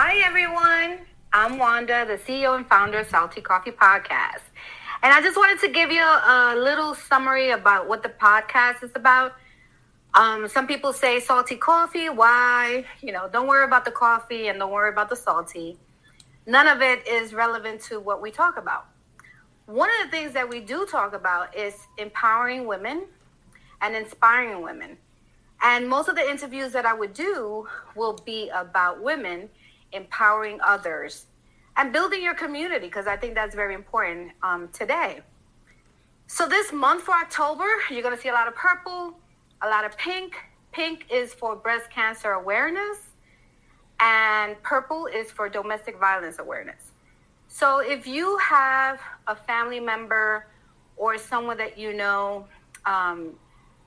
Hi, everyone. I'm Wanda, the CEO and founder of Salty Coffee Podcast. And I just wanted to give you a little summary about what the podcast is about. Um, some people say salty coffee. Why? You know, don't worry about the coffee and don't worry about the salty. None of it is relevant to what we talk about. One of the things that we do talk about is empowering women and inspiring women. And most of the interviews that I would do will be about women empowering others and building your community because I think that's very important um, today. So, this month for October, you're going to see a lot of purple, a lot of pink. Pink is for breast cancer awareness, and purple is for domestic violence awareness. So, if you have a family member or someone that you know um,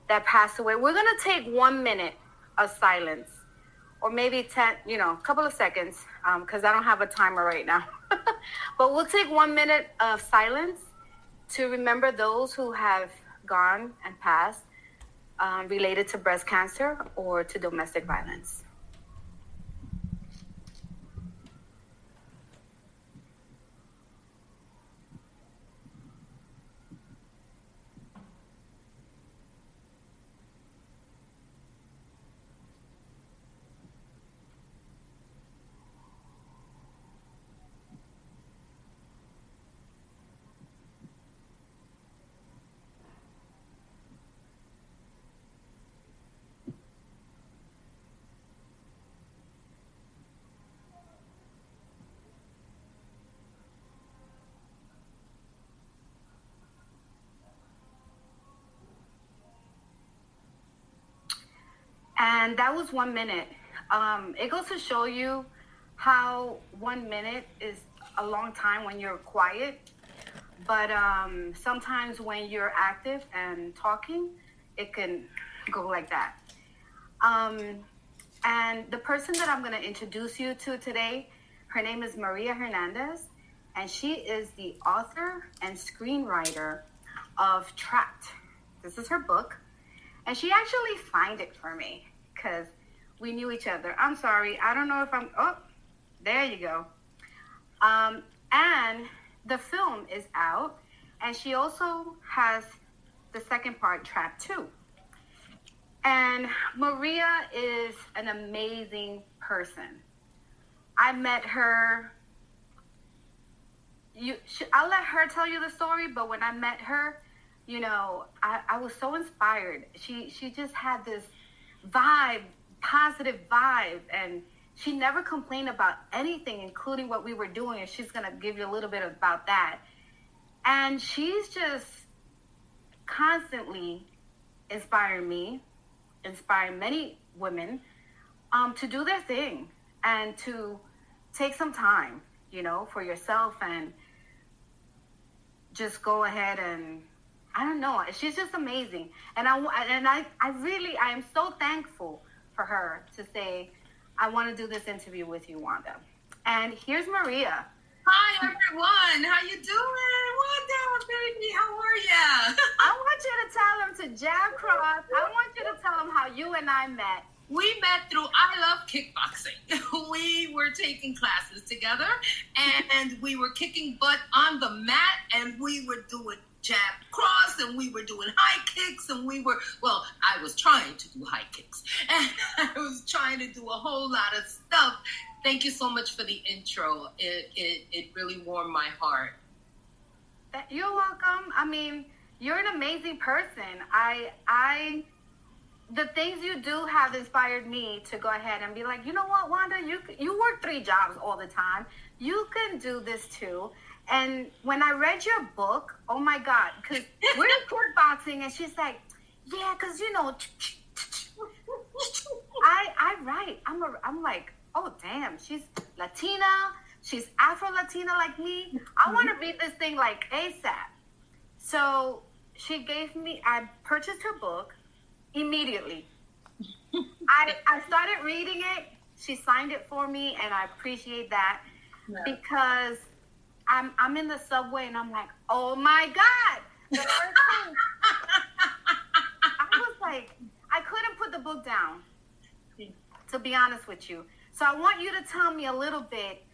that passed away, we're going to take one minute of silence or maybe 10, you know, a couple of seconds because um, I don't have a timer right now. but we'll take one minute of silence to remember those who have gone and passed um, related to breast cancer or to domestic violence. And that was one minute. Um, it goes to show you how one minute is a long time when you're quiet. But um, sometimes when you're active and talking, it can go like that. Um, and the person that I'm going to introduce you to today, her name is Maria Hernandez, and she is the author and screenwriter of Trapped. This is her book, and she actually signed it for me because we knew each other. I'm sorry. I don't know if I'm. Oh, there you go. Um, and the film is out, and she also has the second part, Trap 2. And Maria is an amazing person. I met her. You, I'll let her tell you the story, but when I met her, you know, I, I was so inspired. She she just had this vibe, positive vibe. And she never complained about anything, including what we were doing. And she's going to give you a little bit about that. And she's just constantly inspiring me, inspiring many women um, to do their thing and to take some time, you know, for yourself and just go ahead and I don't know. She's just amazing, and I and I I really I am so thankful for her to say I want to do this interview with you, Wanda. And here's Maria. Hi everyone, how you doing? Wanda, baby, how are you? I want you to tell them to jab cross. I want you to tell them how you and I met. We met through I Love Kickboxing. we were taking classes together and we were kicking butt on the mat and we were doing jab cross and we were doing high kicks and we were well i was trying to do high kicks. And i was trying to do a whole lot of stuff. Thank you so much for the intro. It it, it really warmed my heart. You're welcome. I mean you're an amazing person. I i the things you do have inspired me to go ahead and be like you know what wanda? You you work three jobs all the time. You can do this too and when I read your book, oh my God, because we're in court boxing, and she's like, yeah, because you know, I I write. I'm a I'm like, oh damn, she's Latina, she's Afro Latina like me. I mm-hmm. want to beat this thing like ASAP. So she gave me. I purchased her book immediately. I I started reading it. She signed it for me, and I appreciate that yeah. because I'm I'm in the subway and I'm like, oh my god. The first thing, I was like, I couldn't put the book down. To be honest with you. So I want you to tell me a little bit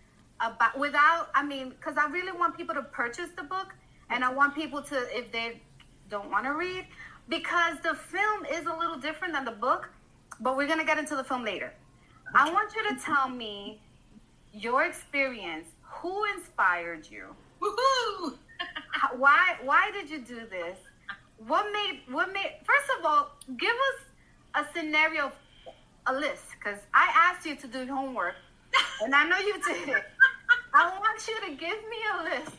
about without I mean because I really want people to purchase the book and I want people to if they don't want to read because the film is a little different than the book, but we're gonna get into the film later. I want you to tell me your experience. Who inspired you? Woohoo! why why did you do this? What made what made first of all, give us a scenario a list because I asked you to do homework and I know you did it. I want you to give me a list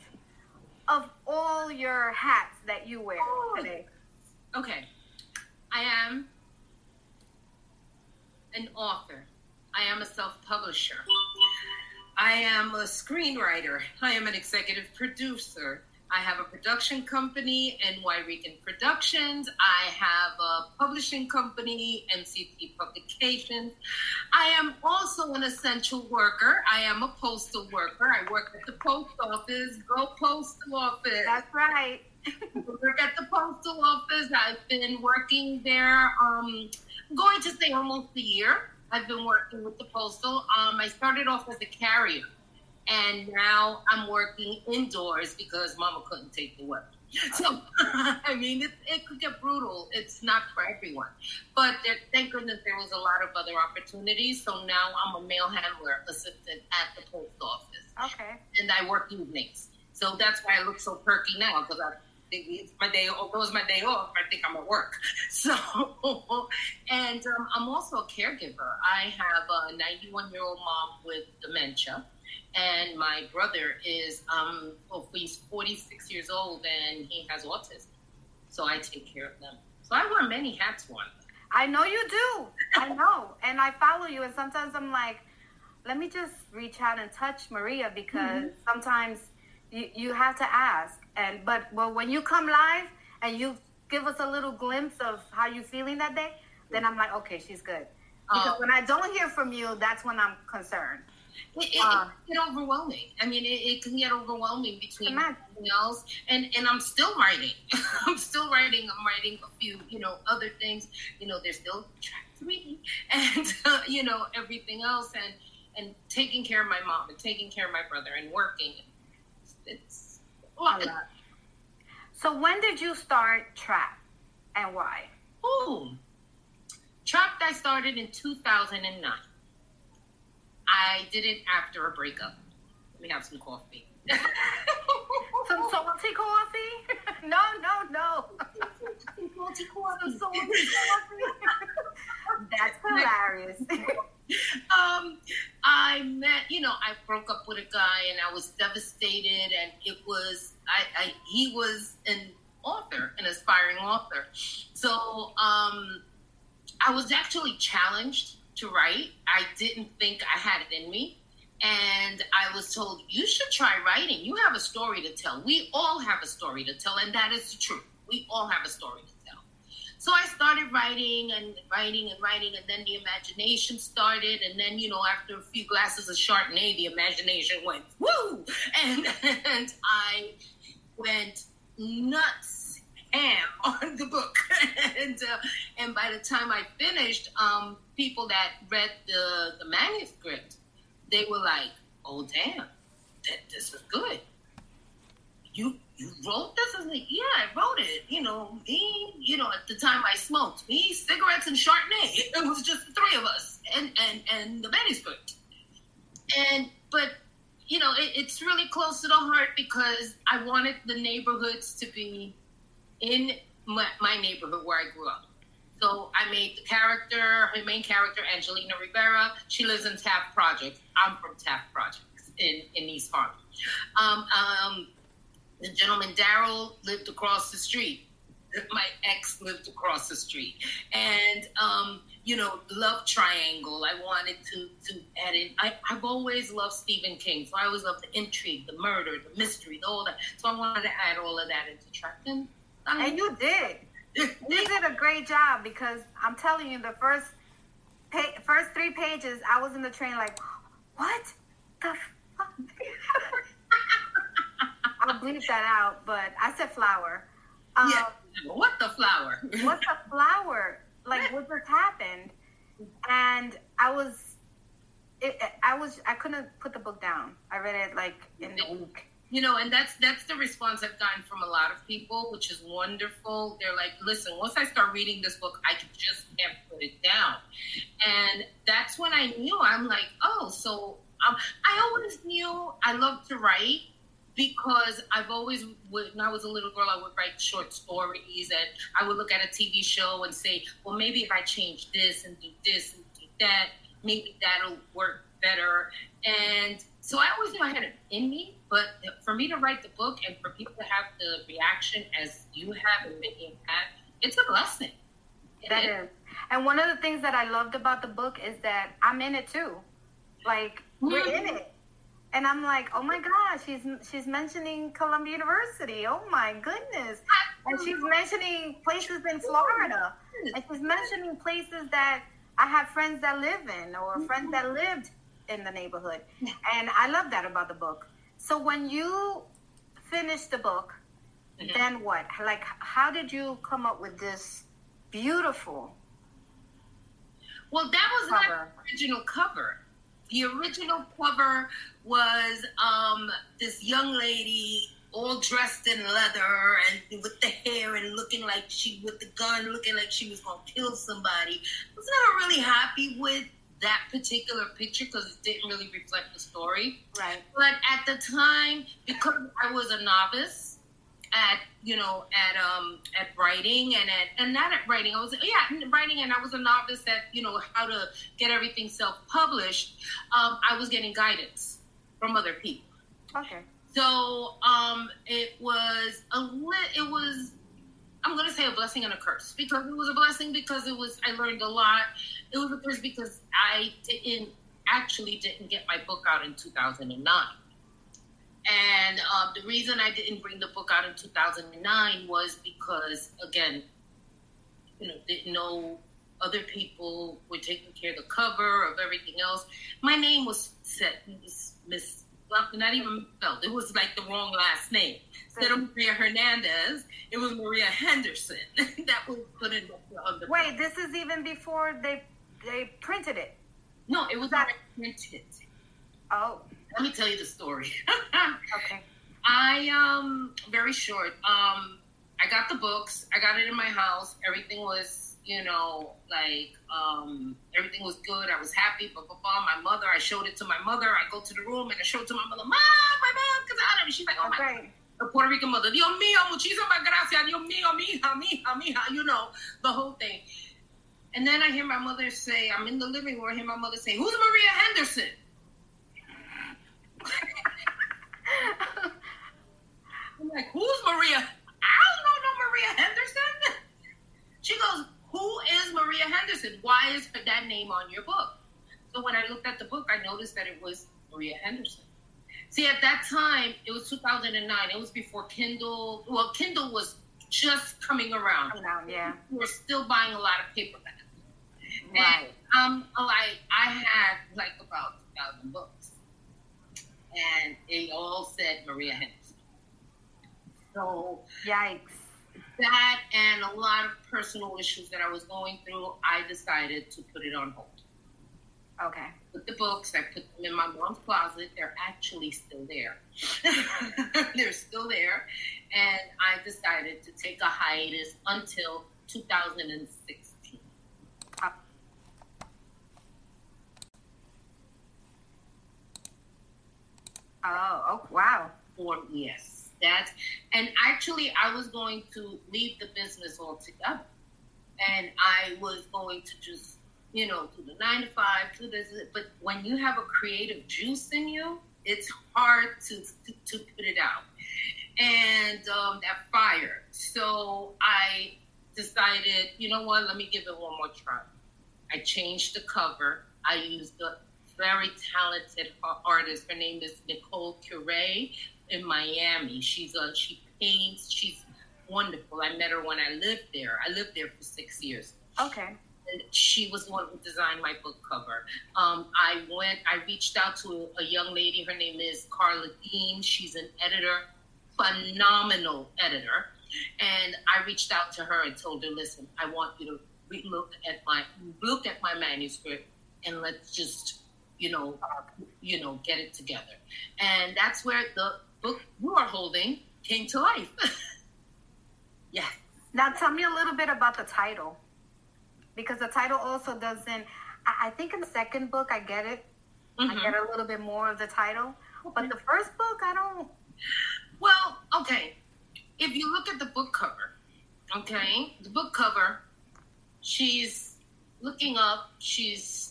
of all your hats that you wear Oh. today. Okay. I am an author. I am a self publisher. I am a screenwriter. I am an executive producer. I have a production company, NY Rican Productions. I have a publishing company, MCT Publications. I am also an essential worker. I am a postal worker. I work at the post office. Go postal office That's right. work at the postal office. I've been working there. Um, going to say almost a year. I've been working with the postal. Um, I started off as a carrier, and now I'm working indoors because Mama couldn't take the weather. So, I mean, it, it could get brutal. It's not for everyone. But there, thank goodness there was a lot of other opportunities. So now I'm a mail handler assistant at the post office Okay. and I work evenings. So that's why I look so perky now because I it's my day. Although it's my day off, I think I'm at work. So, and um, I'm also a caregiver. I have a 91 year old mom with dementia, and my brother is um, well, he's 46 years old and he has autism. So I take care of them. So I wear many hats, one. I know you do. I know. And I follow you. And sometimes I'm like, let me just reach out and touch Maria because sometimes you, you have to ask. And but well, when you come live and you give us a little glimpse of how you're feeling that day, then I'm like, okay, she's good. Because Oh. when I don't hear from you, that's when I'm concerned. It, it, Uh. it can get overwhelming. I mean, it, it can get overwhelming between everything else, and and I'm still writing. I'm still writing. I'm writing a few, you know, other things. You know, there's still track three, and uh, you know everything else, and and taking care of my mom, and taking care of my brother, and working. It's lot. So when did you start trap and why? Ooh. Trapped I started in 2009. I did it after a breakup. Let me have some coffee. Some salty coffee? no, no, no. Salty Some salty coffee. That's hilarious. um, I met, you know, I broke up with a guy and I was devastated, and it was, I, I he was an author, an aspiring author. So, um, I was actually challenged to write. I didn't think I had it in me. And I was told, you should try writing. You have a story to tell. We all have a story to tell, and that is the truth. We all have a story to tell. So I started writing and writing and writing, and then the imagination started. And then, you know, after a few glasses of Chardonnay, the imagination went woo, and and I went nuts ham on the book. and uh, and by the time I finished, um, people that read the the manuscript, they were like, "Oh damn, that this is good." You you wrote this? I was like, yeah, I wrote it. You know, me, you know, at the time I smoked me, cigarettes and Chardonnay. It was just the three of us and and and the manuscript. And but you know, it, it's really close to the heart because I wanted the neighborhoods to be in my, my neighborhood where I grew up. So I made the character, her main character, Angelina Rivera. She lives in Taft Project. I'm from Taft Projects in, in East Harlem. Um, um, the gentleman Daryl lived across the street. My ex lived across the street, and um, you know, love triangle. I wanted to to add in. I, I've always loved Stephen King, so I always loved the intrigue, the murder, the mystery, the all that. So I wanted to add all of that into Trapton. And you did. You did a great job because I'm telling you, the first pa- first three pages, I was in the train like, what the fuck? I'll bleep that out, but I said flower. Um, yeah. What the flower? What's a flower? Like what just happened? And I was it, I was I couldn't put the book down. I read it like in a week. You know, and that's that's the response I've gotten from a lot of people, which is wonderful. They're like, "Listen, once I start reading this book, I just can't put it down," and that's when I knew. I'm like, "Oh, so um, I always knew I loved to write." Because I've always, when I was a little girl, I would write short stories and I would look at a TV show and say, well, maybe if I change this and do this and do that, maybe that'll work better. And so I always knew I had it in me, but for me to write the book and for people to have the reaction as you have and many have it's a blessing. That is. And one of the things that I loved about the book is that I'm in it too. Like, we're in it and I'm like, oh my gosh, she's she's mentioning Columbia University. Oh my goodness, and she's mentioning places in Florida, and she's mentioning places that I have friends that live in or friends that lived in the neighborhood, and I love that about the book. So when you finish the book, mm-hmm. then what? Like, how did you come up with this beautiful? Well, that was cover? the original cover the original cover was um, this young lady all dressed in leather and with the hair and looking like she with the gun looking like she was gonna kill somebody. I was never really happy with that particular picture because it didn't really reflect the story. Right. But at the time, because I was a novice, at you know at um at writing and at and not at writing. I was yeah writing and i was a novice at you know how to get everything self-published. Um i was getting guidance from other people. Okay. So um it was a lit it was i'm gonna say a blessing and a curse because it was a blessing because it was i learned a lot. It was a curse because i didn't actually didn't get my book out in 2009 and um, the reason I didn't bring the book out in 2009 was because, again, you know, didn't know other people were taking care of the cover of everything else. My name was set, Miss, well, not even spelled. It was like the wrong last name. Instead of Maria Hernandez, it was Maria Henderson. that was put in the, the Wait, this is even before they they printed it. No, it was not printed. Oh. Let me tell you the story. okay. I um very short. Um I got the books. I got it in my house. Everything was, you know, like um everything was good. I was happy. Blah blah blah. My mother, I showed it to my mother. I go to the room and I show it to my mother. Mom, my mom comes out and she's like, oh okay. my the Puerto Rican mother, Dios mío, muchísimas gracias, Dios mío, mija, mija, mija, you know, the whole thing. And then I hear my mother say, I'm in the living room, I hear my mother say, Who's Maria Henderson? I'm like, who's Maria? I don't know no Maria Henderson. She goes, who is Maria Henderson? Why is that name on your book? So when I looked at the book, I noticed that it was Maria Henderson. See, at that time, it was 2009. It was before Kindle. Well, Kindle was just coming around. around yeah. We were still buying a lot of paperback. Right. And, um, like I had like about 2,000 books and they all said Maria Henderson. So, yikes. That and a lot of personal issues that I was going through, I decided to put it on hold. Okay. Put the books, I put them in my mom's closet. They're actually still there. They're still there. And I decided to take a hiatus until 2006. Oh, oh, wow. For yes, that's and actually, I was going to leave the business altogether, and I was going to just you know do the nine to five, do this. But when you have a creative juice in you, it's hard to to, to put it out, and um, that fire. So I decided, you know what? Let me give it one more try. I changed the cover. I used the very talented artist. Her name is Nicole Curie in Miami. She's a she paints. She's wonderful. I met her when I lived there. I lived there for six years. Okay. And she was the one who designed my book cover. Um, I went. I reached out to a, a young lady. Her name is Carla Dean. She's an editor, phenomenal editor. And I reached out to her and told her, "Listen, I want you to look at my look at my manuscript and let's just you know, you know, get it together. And that's where the book you are holding came to life. yeah. Now tell me a little bit about the title. Because the title also doesn't I, think in the second book I get it. Mm-hmm. I get a little bit more of the title. But the first book I don't Well, okay. If you look at the book cover, okay, the book cover, she's looking up, she's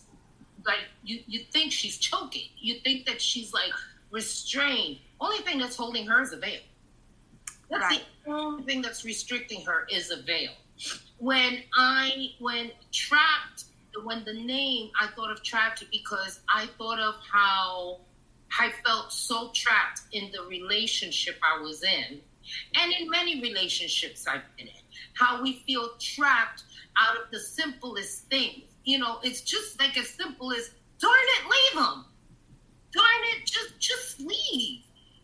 like you you think she's choking. You think that she's like restrained. Only thing that's holding her is a veil. That's right. the only thing that's restricting her is a veil. When I when trapped when the name I thought of trapped because I thought of how I felt so trapped in the relationship I was in and in many relationships I've been in. How we feel trapped out of the simplest things you know, it's just like as simple as darn it, leave them. Darn it, just just leave.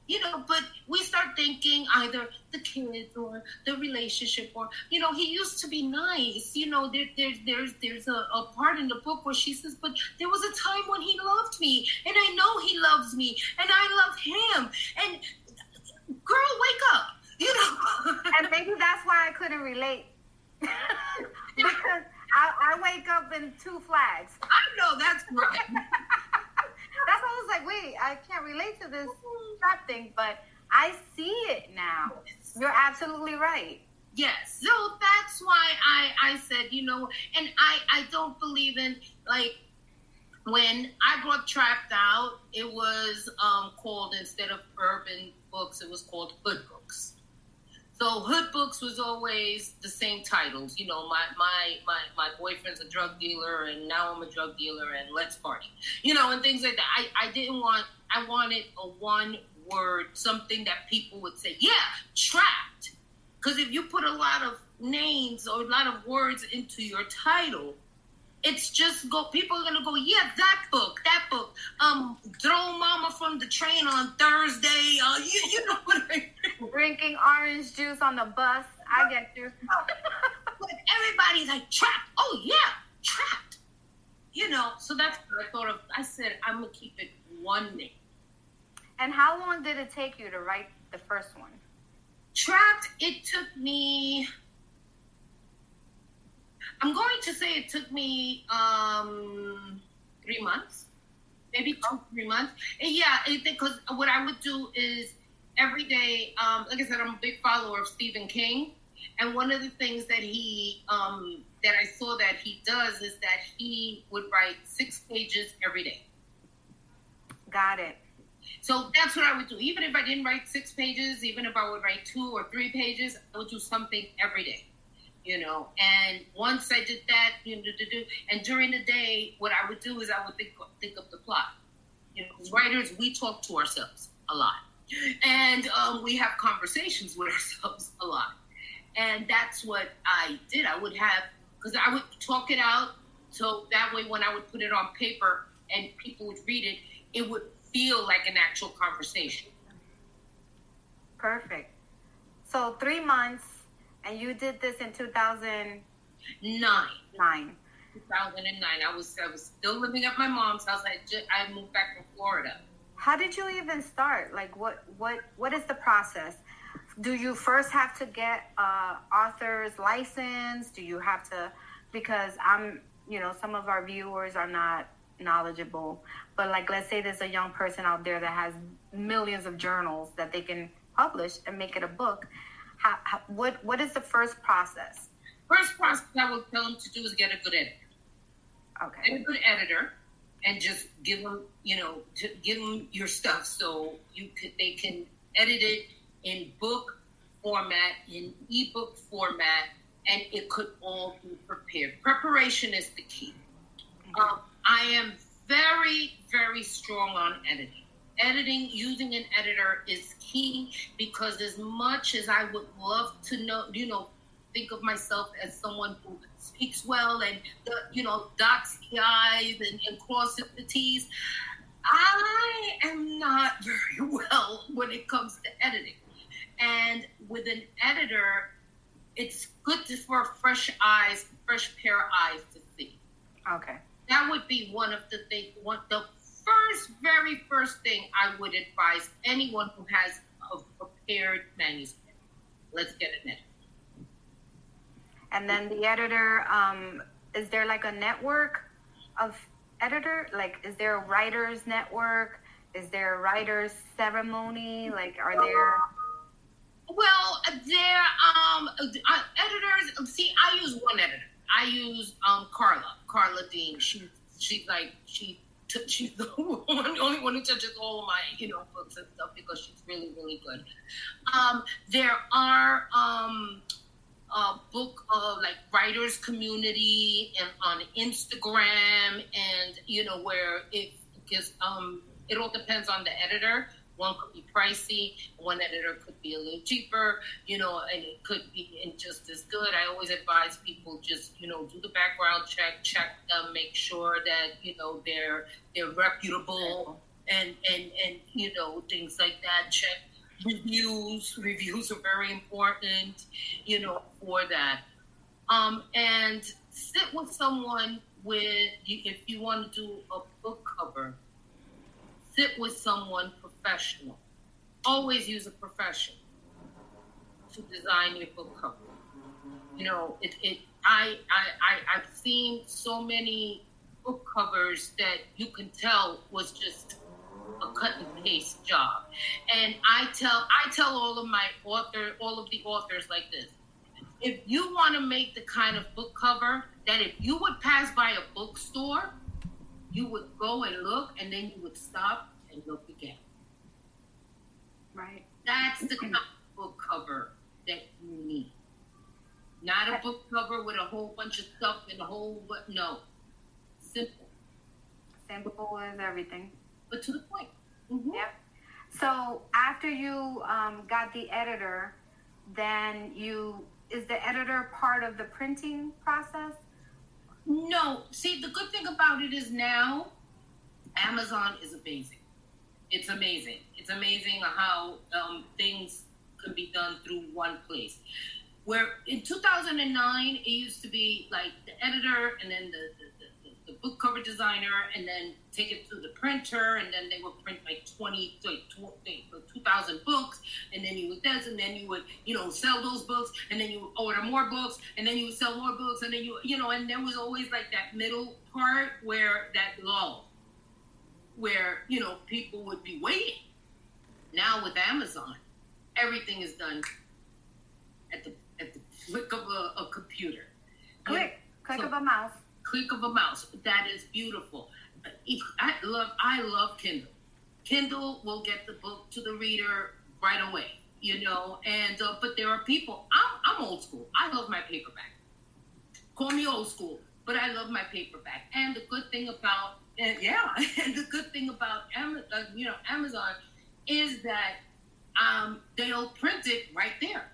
You know, but we start thinking either the kids or the relationship or you know, he used to be nice. You know, there, there there's there's a, a part in the book where she says, but there was a time when he loved me, and I know he loves me, and I love him. And girl, wake up. You know. and maybe that's why I couldn't relate. because I, I wake up in two flags. I know that's right. that's why I was like, wait, I can't relate to this trap thing, but I see it now. You're absolutely right. Yes. So that's why I, I said, you know, and I, I don't believe in like when I brought Trapped out, it was um, called instead of urban books, it was called hood books. So hood books was always the same titles. You know, my my my my boyfriend's a drug dealer, and now I'm a drug dealer, and let's party. You know, and things like that. I I didn't want. I wanted a one word, something that people would say, yeah, trapped. Because if you put a lot of names or a lot of words into your title, it's just go. People are gonna go, yeah, that book, that book. Um, throw mama from the train on Thursday. Uh, you, you know what I mean? Drinking orange juice on the bus. I get you. but everybody's like trapped. Oh yeah, trapped. You know, so that's what I thought of. I said I'm gonna keep it one name. And how long did it take you to write the first one? Trapped. It took me I'm going to say it took me um, three months, maybe two, three months. And yeah, because what I would do is every day, um, like I said, I'm a big follower of Stephen King. And one of the things that he, um, that I saw that he does is that he would write six pages every day. Got it. So that's what I would do. Even if I didn't write six pages, even if I would write two or three pages, I would do something every day you know. And once I did that, you know, and during the day, what I would do is I would think think of the plot. You know, as writers, we talk to ourselves a lot, and um, we have conversations with ourselves a lot. And that's what I did. I would have because I would talk it out, so that way when I would put it on paper and people would read it, it would feel like an actual conversation. Perfect. So three months and you did this in 2009. Nine. 2009. I was I was still living at my mom's house. I just, I moved back from Florida. How did you even start? Like what what what is the process? Do you first have to get a author's license? Do you have to because I'm you know some of our viewers are not knowledgeable but like let's say there's a young person out there that has millions of journals that they can publish and make it a book how, how, what what is the first process? First process I will tell them to do is get a good editor. Okay. Get a good editor, and just give them, you know, to give them your stuff so you could they can edit it in book format, in ebook format, and it could all be prepared. Preparation is the key. Um, I am very, very strong on editing editing using an editor is key because as much as i would love to know you know think of myself as someone who speaks well and you know dots the i's and, and crosses the t's i am not very well when it comes to editing. And with an editor it's good to, for fresh eyes fresh pair of eyes to see. Okay. That would be one of the things one the first, very first thing I would advise anyone who has a prepared manuscript, let's get an editor. And then the editor, um, is there like a network of editor? Like, is there a writers network? Is there a writers ceremony? Like, are there? Well, there um uh, editors. See, I use one editor. I use um Carla, Carla Dean. She she's like she she's the one, only one who touches all of my you know books and stuff because she's really really good. Um, there are um a book of like writers community and on Instagram and you know where it because um it all depends on the editor one could be pricey, one editor could be a little cheaper, you know, and it could be just as good. I always advise people just, you know, do the background check, check them, make sure that, you know, they're they're reputable and and and you know, things like that. Check reviews. Reviews are very important, you know, for that. Um, and sit with someone with if you want to do a book cover sit with someone professional. Always use a professional to design your book cover. You know, it, it I, I, I, I've seen so many book covers that you can tell was just a cut and paste job. And I tell I tell all of my author all of the authors like this. If you want to make the kind of book cover that if you would pass by a bookstore you would go and look and then you would stop and look again. Right. That's the book cover that you need. Not a book cover with a whole bunch of stuff and a whole what no. Simple. Simple as everything. But to the point. Mm-hmm. Yep. So after you um, got the editor, then you is the editor part of the printing process? No. See, the good thing about it is now Amazon is amazing. It's amazing. It's amazing how um, things can be done through one place. Where in 2009, it used to be like the editor and then the, the, the, the book cover designer, and then take it to the printer, and then they would print like 20, like 2,000 books, and then you would this, and then you would, you know, sell those books, and then you would order more books, and then you would sell more books, and then you, you know, and there was always like that middle part where that lull, where, you know, people would be waiting. Now with Amazon, everything is done at the at the flick of a, a computer. Click, click so, of a mouse. Click of a mouse. That is beautiful. I love I love Kindle. Kindle will get the book to the reader right away, you know. And uh, but there are people. I'm I'm old school. I love my paperback. Call me old school, but I love my paperback. And the good thing about and yeah, and the good thing about Amazon, uh, you know, Amazon is that um, they'll print it right there.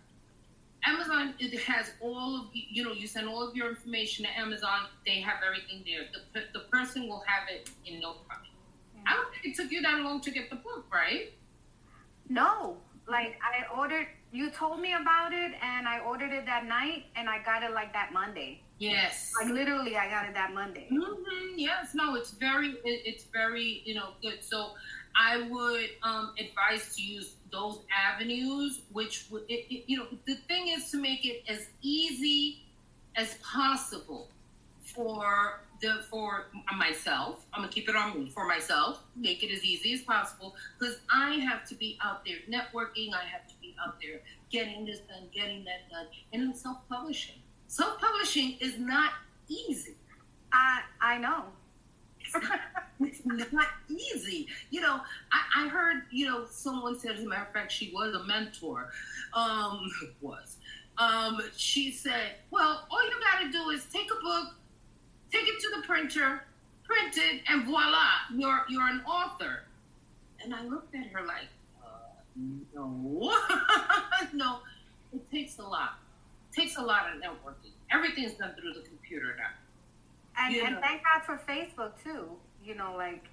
Amazon it has all of you know you send all of your information to Amazon. They have everything there. The, the person will have it in no time. Mm-hmm. I don't think it took you that long to get the book, right? No, like I ordered. You told me about it, and I ordered it that night, and I got it like that Monday. Yes. Like literally, I got it that Monday. Mm-hmm. Yes. No, it's very, it, it's very, you know, good. So I would um, advise to use those avenues, which would, it, it, you know, the thing is to make it as easy as possible for the for myself. I'm gonna keep it on me for myself. Make it as easy as possible because I have to be out there networking. I have to be out there getting this done, getting that done, and I'm self-publishing. Self-publishing is not easy. I I know it's not easy. You know, I, I, heard, you know, someone said, as a matter of fact, she was a mentor. Um, was. Um, she said, well, all you got to do is take a book, take it to the printer, print it, and voila, you're, you're an author. And I looked at her like, uh, no, no, it takes a lot. It takes a lot of networking. Everything's done through the computer now. And, and thank God for Facebook too. You know, like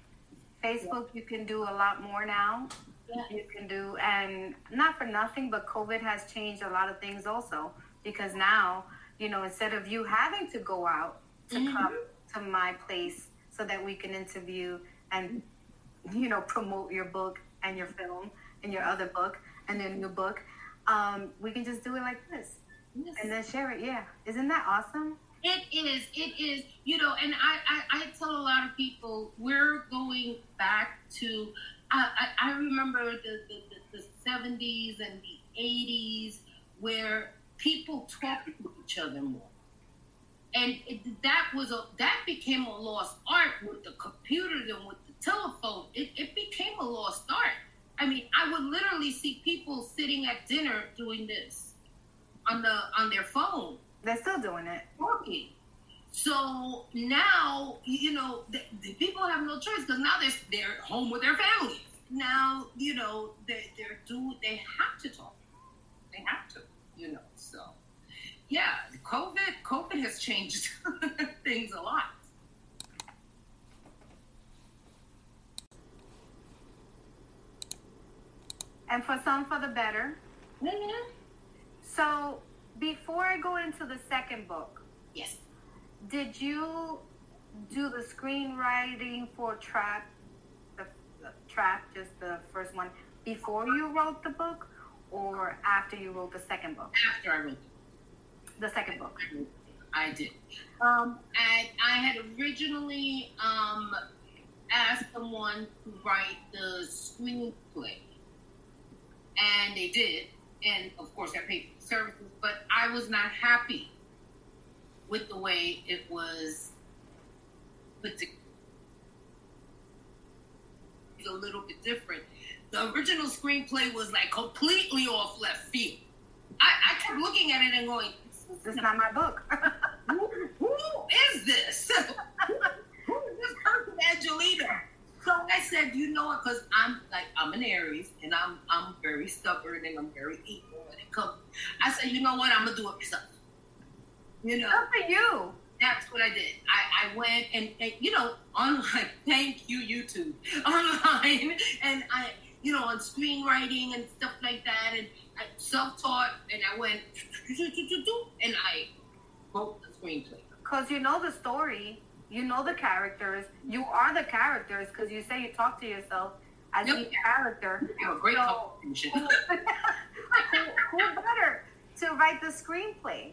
Facebook, yeah. you can do a lot more now. Yeah. You can do, and not for nothing, but COVID has changed a lot of things also because now, you know, instead of you having to go out to mm-hmm. come to my place so that we can interview and you know, promote your book and your film and your other book and then your new book. Um, we can just do it like this yes. and then share it. Yeah, isn't that awesome? It is. It is. You know, and I, I, I tell a lot of people we're going back to. I, I, I remember the, the, the, the 70s and the 80s where people talked to each other more and it, that was a that became a lost art with the computers and with the telephone. It, it became a lost art. I mean, I would literally see people sitting at dinner doing this on the on their phone. They're still doing it. Talking. So now, you know, the, the people have no choice because now they're they're home with their families. Now, you know, they they're do they have to talk. They have to, you know. Yeah, COVID COVID has changed things a lot. And for some, for the better. Mm-hmm. So, before I go into the second book, yes, did you do the screenwriting for Trap, the, the Trap, just the first one, before you wrote the book, or after you wrote the second book? After I wrote the second book. I did. Um, and I had originally um, asked someone to write the screenplay, and they did. And of course, I paid for the services, but I was not happy with the way it was put together. It's a little bit different. The original screenplay was like completely off left field. I, I kept looking at it and going, this is not my book. who, who is this? who is this person, Angelina? So I said, you know what? Because I'm like I'm an Aries and I'm I'm very stubborn and I'm very equal when it comes. I said, you know what? I'm gonna do it myself. You know. Good for you. That's what I did. I, I went and, and you know online. Thank you YouTube online and I you know on screenwriting and stuff like that and I self-taught and I went and I wrote the screenplay. Because you know the story, you know the characters, you are the characters because you say you talk to yourself as yep. each character. You have a great so, who, who better to write the screenplay?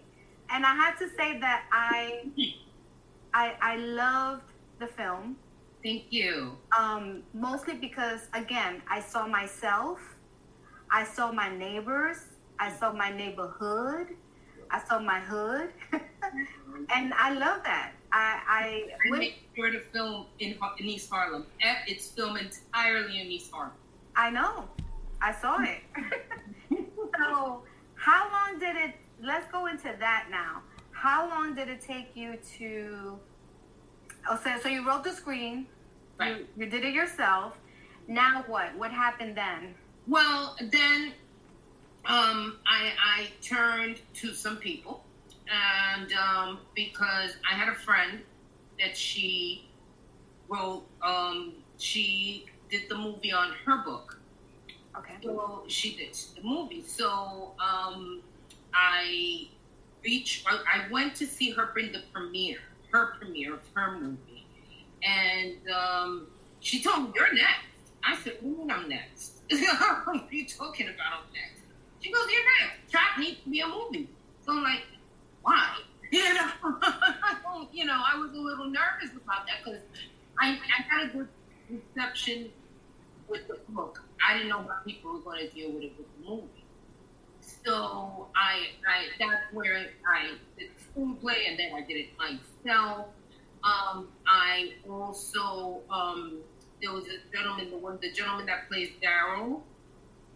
And I have to say that I, I, I loved the film. Thank you. Um, mostly because again, I saw myself I saw my neighbors. I saw my neighborhood. I saw my hood, and I love that. I I, I made sure to film in, in East Harlem. It's filmed entirely in East Harlem. I know. I saw it. so, how long did it? Let's go into that now. How long did it take you to? Oh, so, so you wrote the screen. Right. You, you did it yourself. Now what? What happened then? Well, then um, I, I turned to some people, and um, because I had a friend that she wrote, um, she did the movie on her book. Okay. So she did the movie. So um, I reached, I went to see her bring the premiere, her premiere of her movie, and um, she told me, "You're next." I said, "What do you mean I'm next?" what are you talking about next? She goes, You're next. Trap needs to be a movie. So I'm like, Why? You know, you know, I was a little nervous about that because I, I had a good reception with the book. I didn't know how people were going to deal with it with the movie. So I, I that's where I did the screenplay, and then I did it myself. Um, I also um, there was a gentleman, the one, the gentleman that plays Daryl.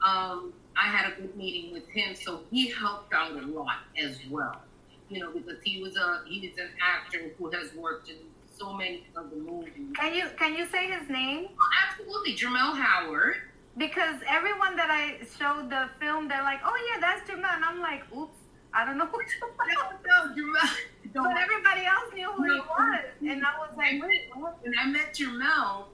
Um, I had a good meeting with him, so he helped out a lot as well. You know, because he was a he is an actor who has worked in so many of the movies. Can you can you say his name? Oh, absolutely, Jermel Howard. Because everyone that I showed the film, they're like, "Oh yeah, that's Jermel," and I'm like, "Oops, I don't know who Jermel." no, Jermel. But everybody else knew who no. he was, and I was like, "Wait, what?" When I met Jermel,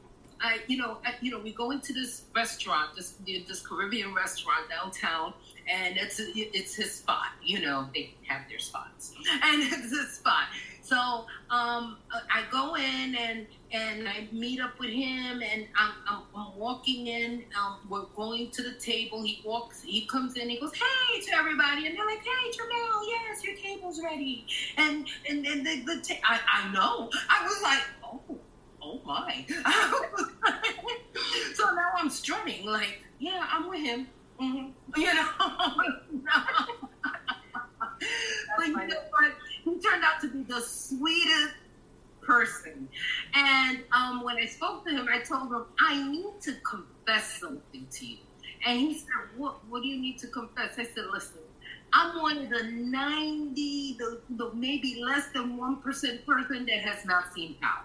I, you know, I, you know, we go into this restaurant, this this Caribbean restaurant downtown, and it's it's his spot. You know, they have their spots, and it's his spot. So um, I go in and and I meet up with him, and I'm, I'm, I'm walking in. Um, we're going to the table. He walks, he comes in, he goes, "Hey!" to everybody, and they're like, "Hey, Jamel, yes, your table's ready." And and and the, the ta- I I know. I was like, "Oh, oh my!" so now I'm strutting, like, "Yeah, I'm with him." Mm-hmm. You know. but you know what? He turned out to be the sweetest person. And um, when I spoke to him, I told him, I need to confess something to you. And he said, What what do you need to confess? I said, Listen, I'm one of the 90, the, the maybe less than 1% person that has not seen power.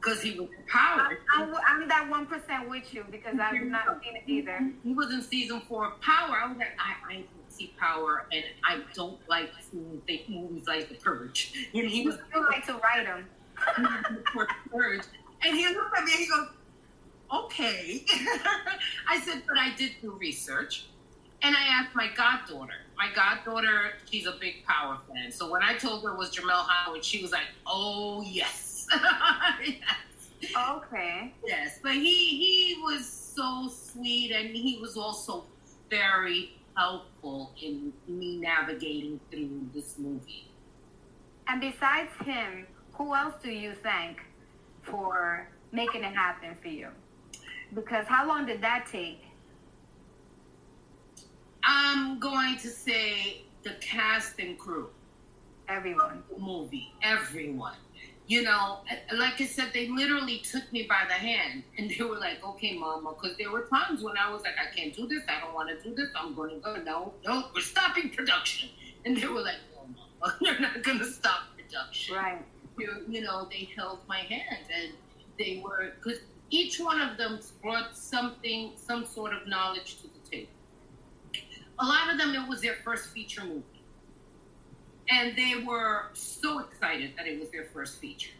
Because he was power. I'm, I'm that 1% with you because I've not seen it either. He was in season four of Power. I was like, I, I see Power, and I don't like seeing fake movies like The Purge. And he was You like to write them. for Purge. And he looked at me and he goes, okay. I said, but I did do research. And I asked my goddaughter. My goddaughter, she's a big Power fan. So when I told her it was Jamel Howard, she was like, oh, yes. Yes. Okay. Yes. But he, he was so sweet and he was also very helpful in me navigating through this movie. And besides him, who else do you thank for making it happen for you? Because how long did that take? I'm going to say the cast and crew. Everyone. the movie, everyone. You know, like I said, they literally took me by the hand and they were like, okay, mama, because there were times when I was like, I can't do this, I don't want to do this, I'm going to go, no, no, we're stopping production. And they were like, no, mama, you're not going to stop production. Right. You, you know, they held my hand and they were, because each one of them brought something, some sort of knowledge to the table. A lot of them, it was their first feature movie and they were so excited that it was their first feature.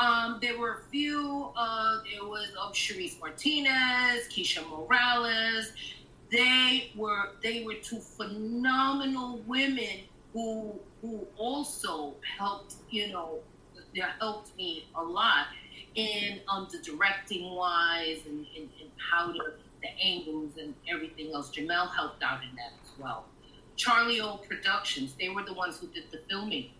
Um, there were a few. Uh, there was um, Sharice Martinez, Keisha Morales. They were they were two phenomenal women who who also helped. You know, they helped me a lot in um, the directing wise and, and, and how to the angles and everything else. Jamel helped out in that as well. Charlie O Productions, they were the ones who did the filming.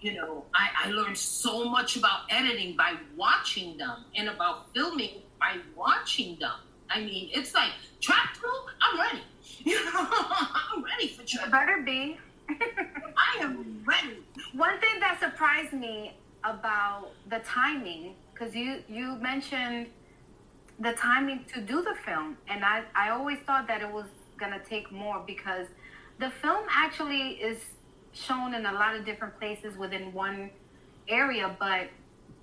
You know, I, I learned so much about editing by watching them and about filming by watching them. I mean, it's like, trap two, I'm ready. You know, I'm ready for trap. Better be. I am ready. One thing that surprised me about the timing, because you you mentioned the timing to do the film, and I I always thought that it was gonna take more because the film actually is shown in a lot of different places within one area, but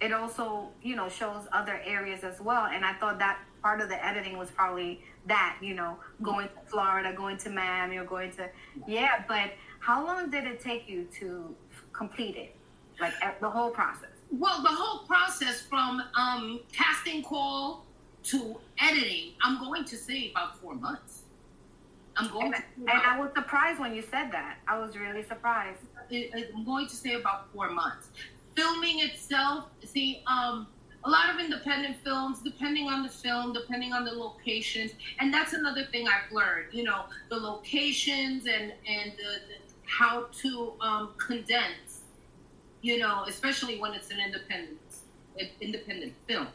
it also you know shows other areas as well. And I thought that part of the editing was probably that you know going to Florida, going to Miami, or going to yeah. But how long did it take you to complete it? Like the whole process? Well, the whole process from um, casting call to editing, I'm going to say about four months. I'm going And, to say and about- I was surprised when you said that. I was really surprised. it- it- I'm going to say about four months. Filming itself, see, um, a lot of independent films, depending on the film, depending on the locations, and that's another thing I've learned. You know, the locations and and the, the, how to um, condense. You know, especially when it's an independent an independent film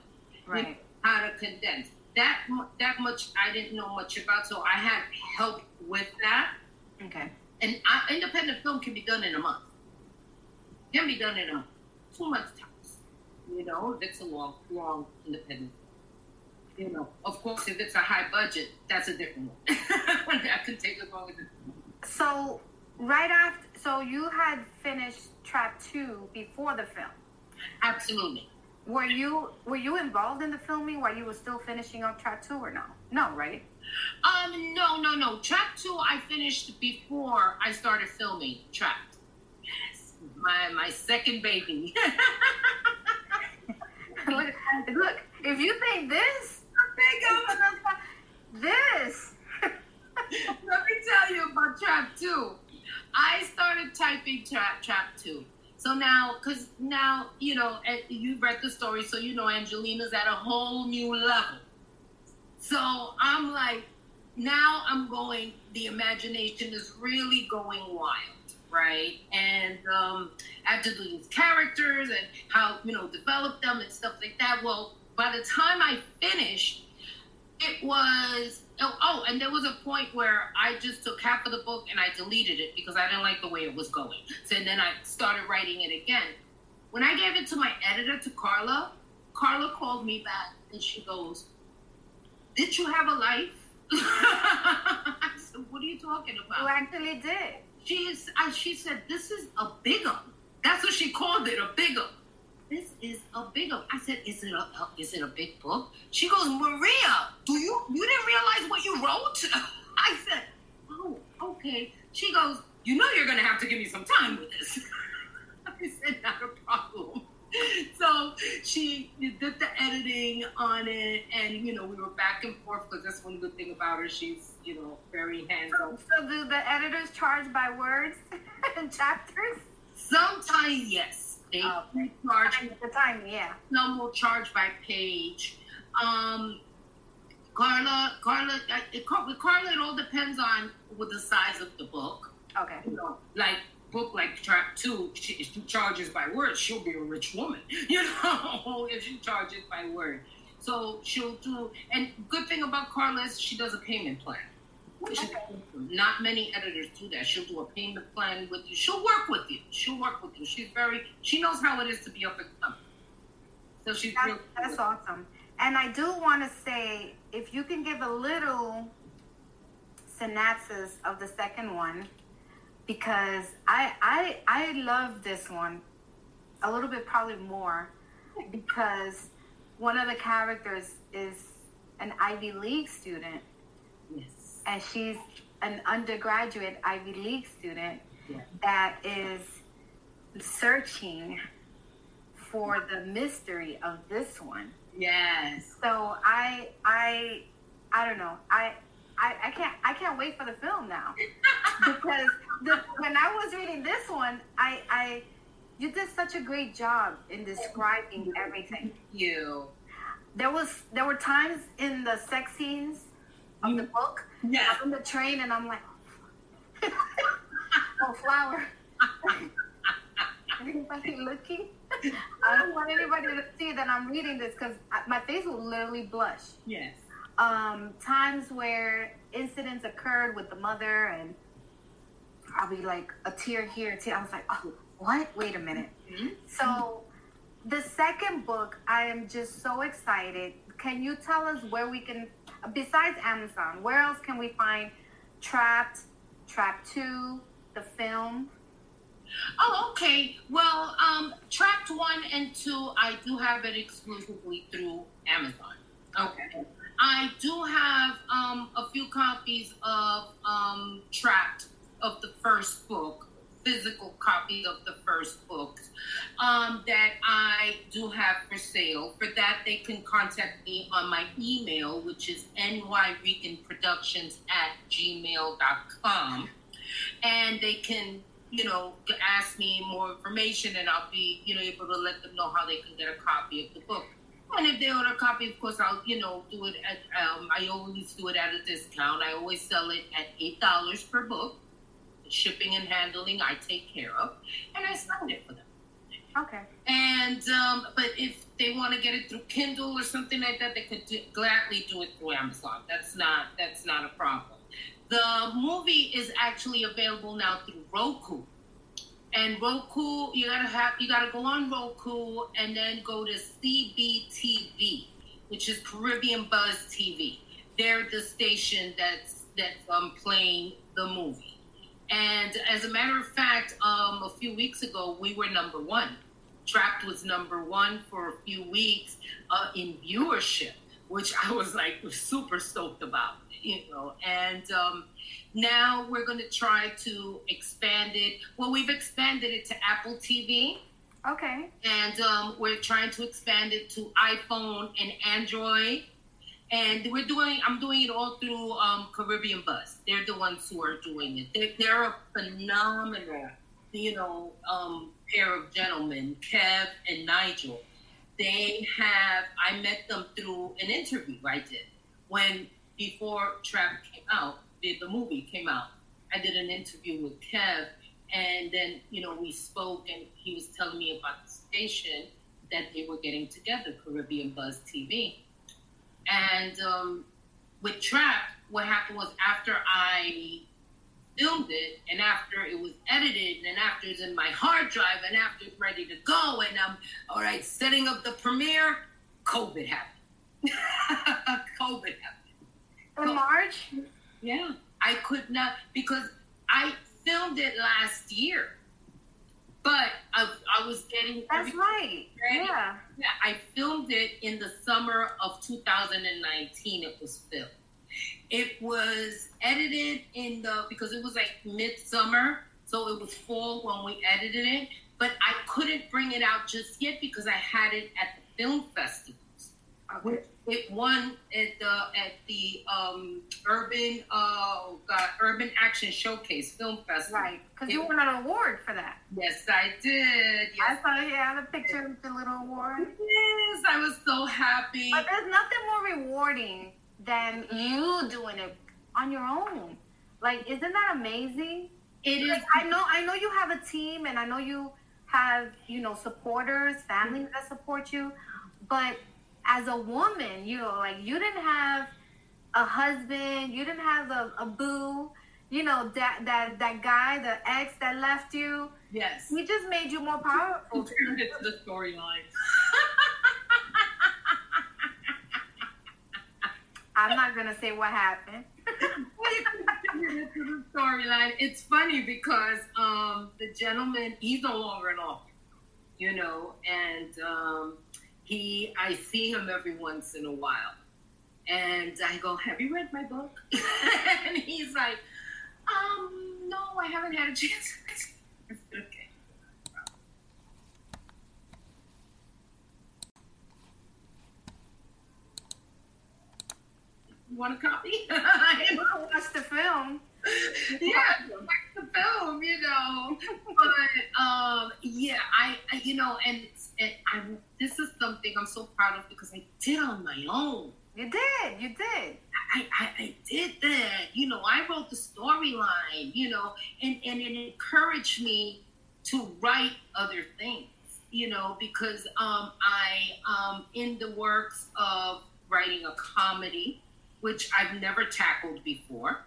Right. how to condense. That that much I didn't know much about, so I had help with that. Okay. And I, independent film can be done in a month. Can be done in a two months tops. You know, that's a long, long independent. You know, of course, if it's a high budget, that's a different one. that could take as long as. So right after, so you had finished Trap Two before the film. Absolutely. Were you were you involved in the filming while you were still finishing up Trap Two or no? No, right? Um, no, no, no. Trap two, I finished before I started filming Trapped. Yes, my my second baby. look, look, if you think this, this. Let me tell you about Trap 2. I started typing Trap Trap 2 So now, because now, you know, you read the story, so you know Angelina's at a whole new level. So I'm like, now I'm going, the imagination is really going wild, right? And um, do these characters and how, you know, develop them and stuff like that. Well, by the time I finished, it was oh, oh, and there was a point where I just took half of the book and I deleted it because I didn't like the way it was going. So then I started writing it again. When I gave it to my editor to Carla, Carla called me back and she goes, "Did you have a life?" I said, "What are you talking about?" You actually did. She's, uh, she said, "This is a big one." That's what she called it, a big one this is a big book. I said, is it a uh, is it a big book? She goes, Maria, do you you didn't realize what you wrote? I said, oh, okay. She goes, you know you're gonna have to give me some time with this. I said, not a problem. So she did the editing on it, and you know we were back and forth because that's one good thing about her. She's you know very hands-on. So do the editors charge by words and chapters? Sometimes yes they oh, charge the time, yeah. Some will charge by page. Um, Carla, Carla, it, with Carla, it all depends on with the size of the book. Okay. You know, like book like Trap two, she, she charges by word. She'll be a rich woman, you know, if she charges by word. So she'll do. And good thing about Carla is she does a payment plan. Not many editors do that. She'll do a payment plan with you. She'll work with you. She'll work with you. She's very. She knows how it is to be up and coming. So she's that's, that's awesome. And I do want to say, if you can give a little synopsis of the second one, because I I I love this one a little bit probably more because one of the characters is an Ivy League student. And she's an undergraduate Ivy League student yeah. that is searching for the mystery of this one. Yes. So I I I don't know. I I, I can't I can't wait for the film now. because the, when I was reading this one, I I you did such a great job in describing everything. You. There was there were times in the sex scenes of the book. Yeah. I'm on the train and I'm like, oh, flower. anybody looking? I don't want anybody to see that I'm reading this because my face will literally blush. Yes. Um, times where incidents occurred with the mother and I'll be like a tear here, a tear. I was like, oh, what? Wait a minute. Mm-hmm. So the second book, I am just so excited. Can you tell us where we can besides Amazon, where else can we find Trapped, Trapped 2, the film? Oh, okay. Well, um, Trapped 1 and 2, I do have it exclusively through Amazon. Okay. I do have um, a few copies of um, Trapped of the first book physical copy of the first books um, that I do have for sale. For that, they can contact me on my email, which is nyricanproductions at gmail.com. And they can, you know, ask me more information and I'll be, you know, able to let them know how they can get a copy of the book. And if they order a copy, of course, I'll, you know, do it at, um, I always do it at a discount. I always sell it at $8 per book shipping and handling I take care of, and I sign it for them. Okay. And um, but if they want to get it through Kindle or something like that, they could do, gladly do it through Amazon. That's not that's not a problem. The movie is actually available now through Roku. And Roku, you gotta have you gotta go on Roku and then go to CBTV, which is Caribbean Buzz TV. They're the station that's that's um, playing the movie. And as a matter of fact, um, a few weeks ago, we were number one. Trapped was number one for a few weeks uh, in viewership, which I was like super stoked about, you know. And um, now we're going to try to expand it. Well, we've expanded it to Apple TV. Okay. And um, we're trying to expand it to iPhone and Android and we're doing i'm doing it all through um, caribbean buzz they're the ones who are doing it they're, they're a phenomenal you know, um, pair of gentlemen, Kev and Nigel. They have, I met them through an interview I did when, before Trap came out, the, the movie came out. I did an interview with Kev, and then, you know, we spoke, and he was telling me about the station that they were getting together, Caribbean Buzz TV. And um, with Trap, what happened was after I filmed it and after it was edited and after it's in my hard drive and after it's ready to go and I'm all right setting up the premiere, COVID happened. COVID happened. In March? Yeah. I could not because I filmed it last year. But I, I was getting That's right. ready. Yeah. Yeah, I filmed it in the summer of 2019. It was filmed. It was edited in the because it was like midsummer, so it was fall when we edited it. But I couldn't bring it out just yet because I had it at the film festivals. Okay. It won at the at the um, urban uh, God, urban action showcase film festival. Right. Because you won an award for that. Yes, I did. I saw you had a picture with the little award. yes, I was so happy. But there's nothing more rewarding than you doing it on your own. Like, isn't that amazing? It is I know, I know you have a team, and I know you have, you know, supporters, family that support you. But as a woman, you know, like you didn't have a husband, you didn't have a, a boo, you know, that that that guy, the ex that left you. yes. He just made you more powerful. Turned it to the storyline. I'm not gonna say what happened. to the storyline. It's funny because um, the gentleman, he's no longer in office, you know, and um, he, I see him every once in a while, and I go, "Have you read my book?" and he's like, "Um, no, I haven't had a chance." okay. Want a copy? I watched the film. yeah, like the film, you know. But um, yeah, I, I you know, and, and I this is something I'm so proud of because I did on my own. You did, you did. I, I, I did that. You know, I wrote the storyline, you know, and, and it encouraged me to write other things, you know, because um, I um in the works of writing a comedy, which I've never tackled before,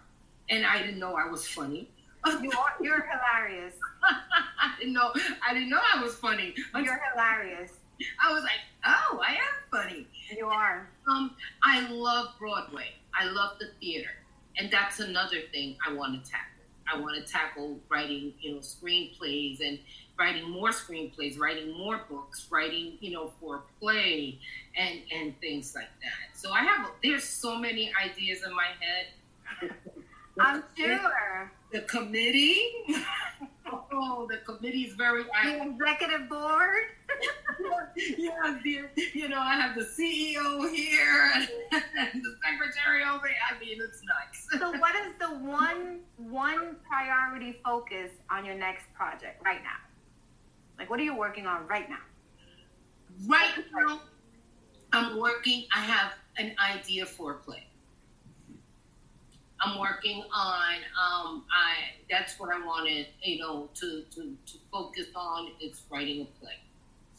and I didn't know I was funny. You are, you're hilarious. I didn't know I didn't know I was funny. You're hilarious. I was like, oh, I am funny. You are. Um, I love Broadway. I love the theater, and that's another thing I want to tackle. I want to tackle writing, you know, screenplays and writing more screenplays, writing more books, writing, you know, for a play and and things like that. So I have there's so many ideas in my head. I'm sure. The committee. oh, the committee is very. The executive board. yeah, dear. You know, I have the CEO here and the secretary over here. I mean, it's nice. So, what is the one one priority focus on your next project right now? Like, what are you working on right now? Right now, I'm working. I have an idea for a play. I'm working on. Um, I that's what I wanted. You know, to to to focus on is writing a play.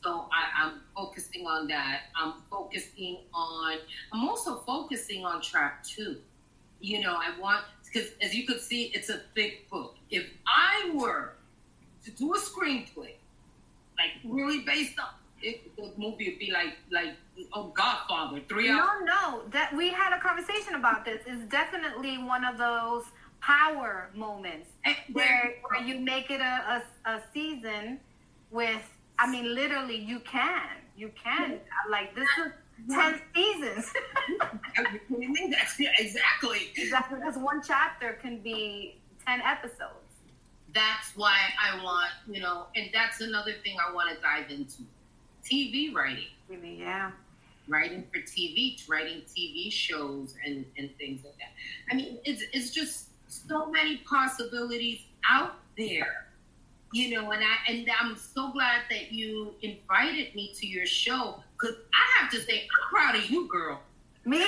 So I, I'm focusing on that. I'm focusing on. I'm also focusing on Trap two. You know, I want because as you can see, it's a thick book. If I were to do a screenplay, like really based on it, the movie would be like like oh Godfather, three hours. No, no. That we had a conversation about this. It's definitely one of those power moments where where you make it a, a, a season with. I mean, literally, you can. You can. Like this is ten seasons. Are you kidding me? That's yeah, exactly. Exactly, because one chapter can be ten episodes. That's why I want you know, and that's another thing I want to dive into. TV writing, Really, yeah. Writing for TV, writing TV shows and and things like that. I mean, it's it's just so many possibilities out there. you know, and I and I'm so glad that you invited me to your show because I have to say I'm proud of you, girl. Me?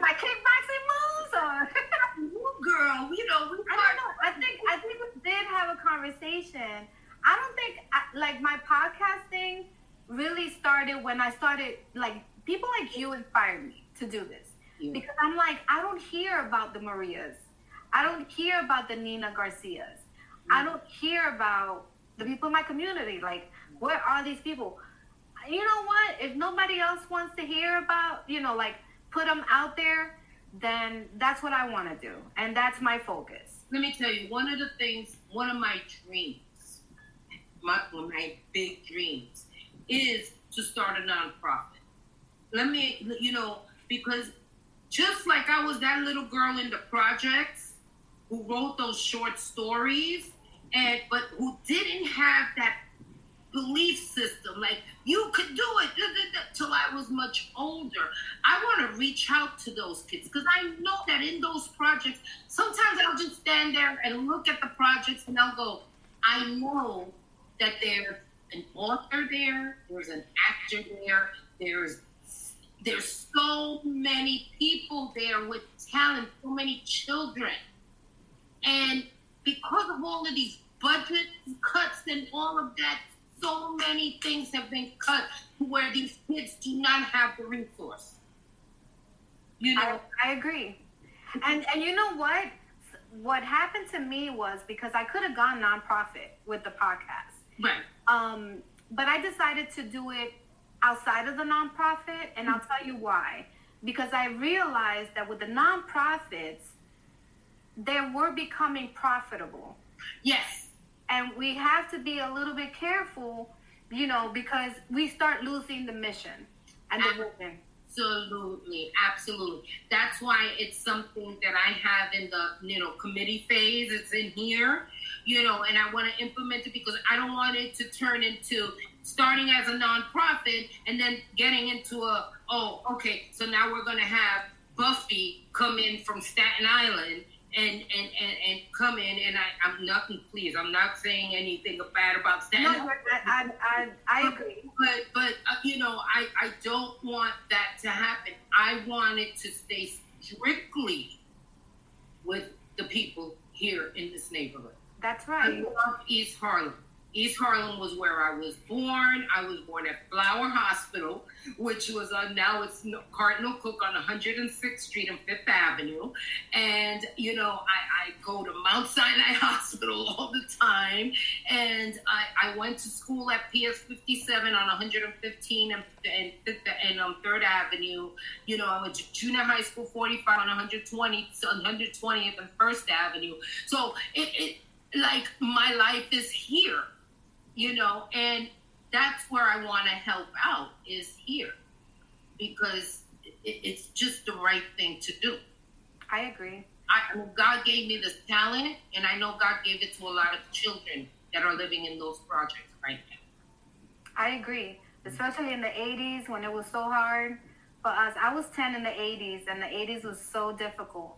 my kickboxing moves, or girl. You know, we I don't know. I think I think we did have a conversation. I don't think I, like my podcasting really started when I started like people like you inspired me to do this yeah. because I'm like I don't hear about the Marias. I don't hear about the Nina Garcias. I don't hear about the people in my community. Like, where are these people? You know what? If nobody else wants to hear about, you know, like put them out there, then that's what I want to do. And that's my focus. Let me tell you, one of the things, one of my dreams, my, my big dreams, is to start a nonprofit. Let me, you know, because just like I was that little girl in the projects who wrote those short stories, and but who didn't have that belief system. Like you could do it till I was much older. I want to reach out to those kids because I know that in those projects, sometimes I'll just stand there and look at the projects and I'll go, I know that there's an author there, there's an actor there, there's there's so many people there with talent, so many children. And because of all of these budget cuts and all of that, so many things have been cut where these kids do not have the resource. You know, I, I agree. And and you know what? What happened to me was because I could have gone nonprofit with the podcast. Right. Um, but I decided to do it outside of the nonprofit, and I'll tell you why. Because I realized that with the nonprofits, they were becoming profitable. Yes and we have to be a little bit careful, you know, because we start losing the mission and the vision. Absolutely, absolutely. That's why it's something that I have in the you know committee phase. It's in here, you know, and I want to implement it because I don't want it to turn into starting as a nonprofit and then getting into a oh okay, so now we're going to have Buffy come in from Staten Island and and and, and come in and I, I'm nothing please. I'm not saying anything bad about Staten No, I, I, I, I agree. But but uh, you know, I, I don't want that to happen. I want it to stay strictly with the people here in this neighborhood. That's right. East Harlem. East Harlem was where I was born. I was born at Flower Hospital, which was on now it's Cardinal Cooke on 106th Street and Fifth Avenue. And, you know, I, I go to Mount Sinai Hospital all the time. And I, I went to school at PS 57 on 115 and, and, and um, 3rd Avenue. You know, I went to junior high school 45 on 120, 120th and 1st Avenue. So it, it like my life is here you know, and that's where I want to help out is here because it's just the right thing to do. I agree. I, mean, God gave me this talent, and I know God gave it to a lot of children that are living in those projects right now. I agree, especially in the 80s when it was so hard for us. I was 10 in the 80s, and the 80s was so difficult.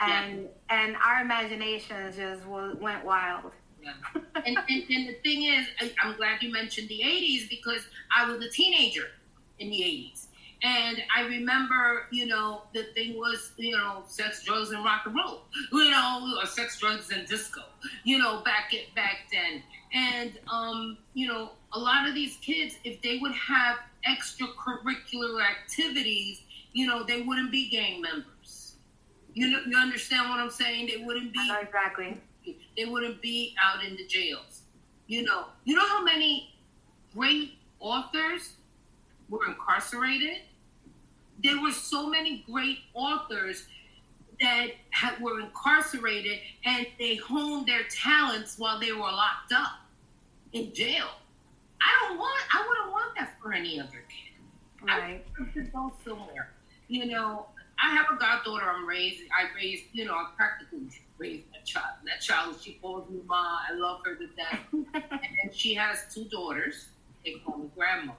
And yeah. and our imaginations just went wild. Yeah. and, and, and the thing is, I, I'm glad you mentioned the 80s because I was a teenager in the 80s. And I remember, you know, the thing was, you know, sex, drugs, and rock and roll, you know, or sex, drugs, and disco, you know, back at, back then. And, um, you know, a lot of these kids, if they would have extracurricular activities, you know, they wouldn't be gang members. You know, you understand what I'm saying? They wouldn't be uh, exactly they wouldn't be out in the jails. You know, you know how many great authors were incarcerated? There were so many great authors that had, were incarcerated and they honed their talents while they were locked up in jail. I don't want, I wouldn't want that for any other kid. Right. I to go somewhere. You know, I have a goddaughter I'm raising. I raised, you know, I practically raised that child. That child, she calls me Ma. I love her to death. and she has two daughters. They call me grandma.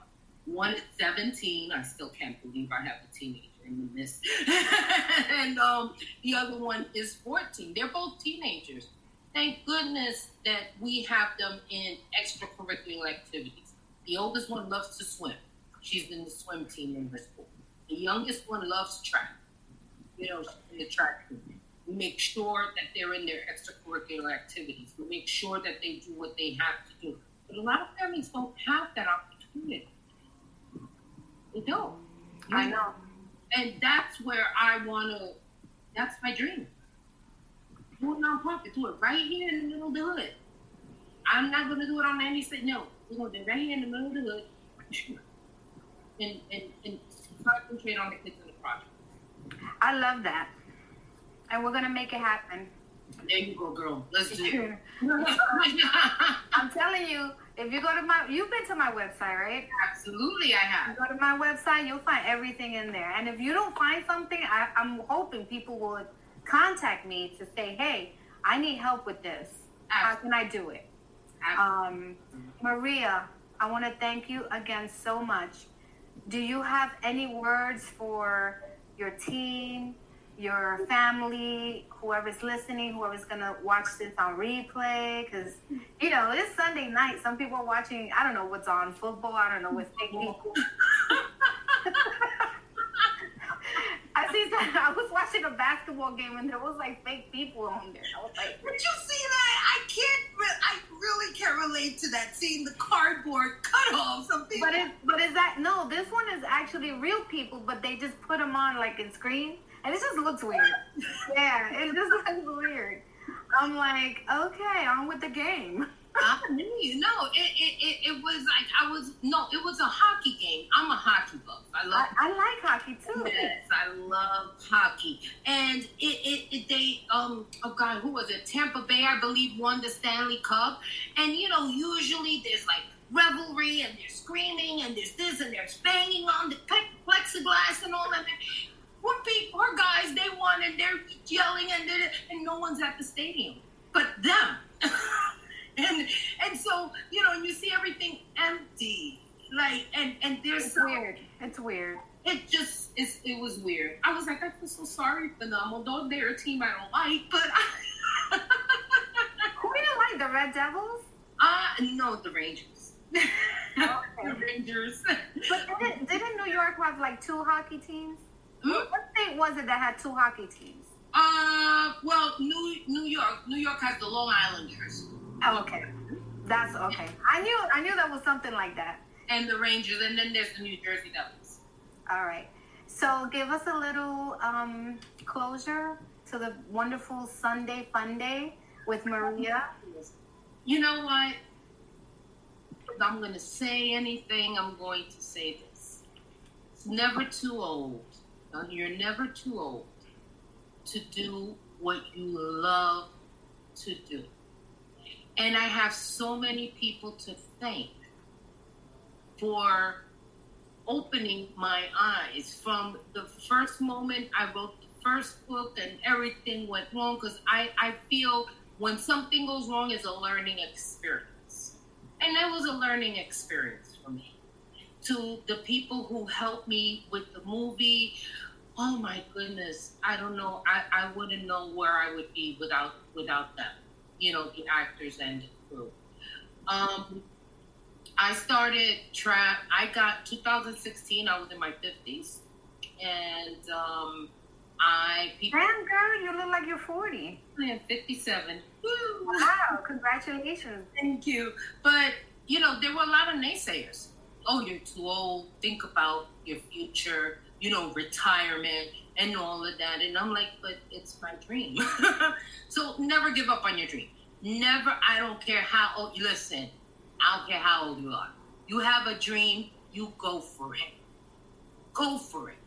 One is 17. I still can't believe I have a teenager in the midst. and um, the other one is 14. They're both teenagers. thank goodness that we have them in extracurricular activities. The oldest one loves to swim. She's in the swim team in her school. The youngest one loves track. You know, in the track team. We make sure that they're in their extracurricular activities. We make sure that they do what they have to do. But a lot of families don't have that opportunity. They don't. I know. And that's where I want to, that's my dream. Do a nonprofit, do it right here in the middle of the hood. I'm not going to do it on any state. No, we're going to do it right here in the middle of the hood. And, and, and concentrate on the kids. I love that. And we're gonna make it happen. There you go, girl. Let's do it. I'm telling you, if you go to my you've been to my website, right? Absolutely I have. You go to my website, you'll find everything in there. And if you don't find something, I, I'm hoping people will contact me to say, Hey, I need help with this. How can I do it? Um, Maria, I want to thank you again so much. Do you have any words for your team, your family, whoever's listening, whoever's going to watch this on replay? Because, you know, it's Sunday night. Some people are watching, I don't know what's on football. I don't know what's taking I see that. I was watching a basketball game and there was like fake people on there. I was like, Did you see that? I can't. Re- I really can't relate to that. Seeing the cardboard cut off some people. But is but is that no? This one is actually real people, but they just put them on like in screen, and it just looks weird. yeah, it just looks weird. I'm like, okay, on with the game. I knew. No, it, it, it, it was like I was no, it was a hockey game. I'm a hockey buff. I love. I, I like hockey too. Yes, I love hockey, and it, it, it they um oh god, who was it? Tampa Bay, I believe, won the Stanley Cup, and you know usually there's like revelry and there's screaming and there's this and there's banging on the plexiglass and all that. What people, our guys, they won and they're yelling and they're, and no one's at the stadium but them. and and so you know you see everything empty like and and there's It's so, weird. It's weird. it just it's, it was weird i was like i feel so sorry for them although they're a team i don't like but I, Who do you like? The Red Devils? uh no the rangers Okay. the rangers But didn't, didn't New York have like two hockey teams? Hmm? What state was it that had two hockey teams? Uh well new new york new york has the long islanders Oh, okay. That's okay. I knew I knew that was something like that. and the rangers and then there's the new jersey devils All right. So give us a little um, closure to the wonderful Sunday fun day with Maria. You know what? If I'm going to say anything, I'm going to say this. It's never too old. You're never too old to do what you love to do. And I have so many people to thank for opening my eyes from the first moment I wrote the first book and everything went wrong because I, I feel when something goes wrong is a learning experience. And that was a learning experience for me. To the people who helped me with the movie, oh my goodness, I don't know. I, I wouldn't know where I would be without without them. You know, the actors and the crew. Um, I started trap. I got 2016. I was in my 50s, and um, I people. Damn, girl, you look like you're 40. I am 57. Woo! Wow, congratulations. Thank you. But you know, there were a lot of naysayers. Oh, you're too old. Think about your future. You know, retirement and all of that. And I'm like, but it's my dream. so never give up on your dream. Never. I don't care how old. Listen, I don't care how old you are. You have a dream. You go for it. Go for it.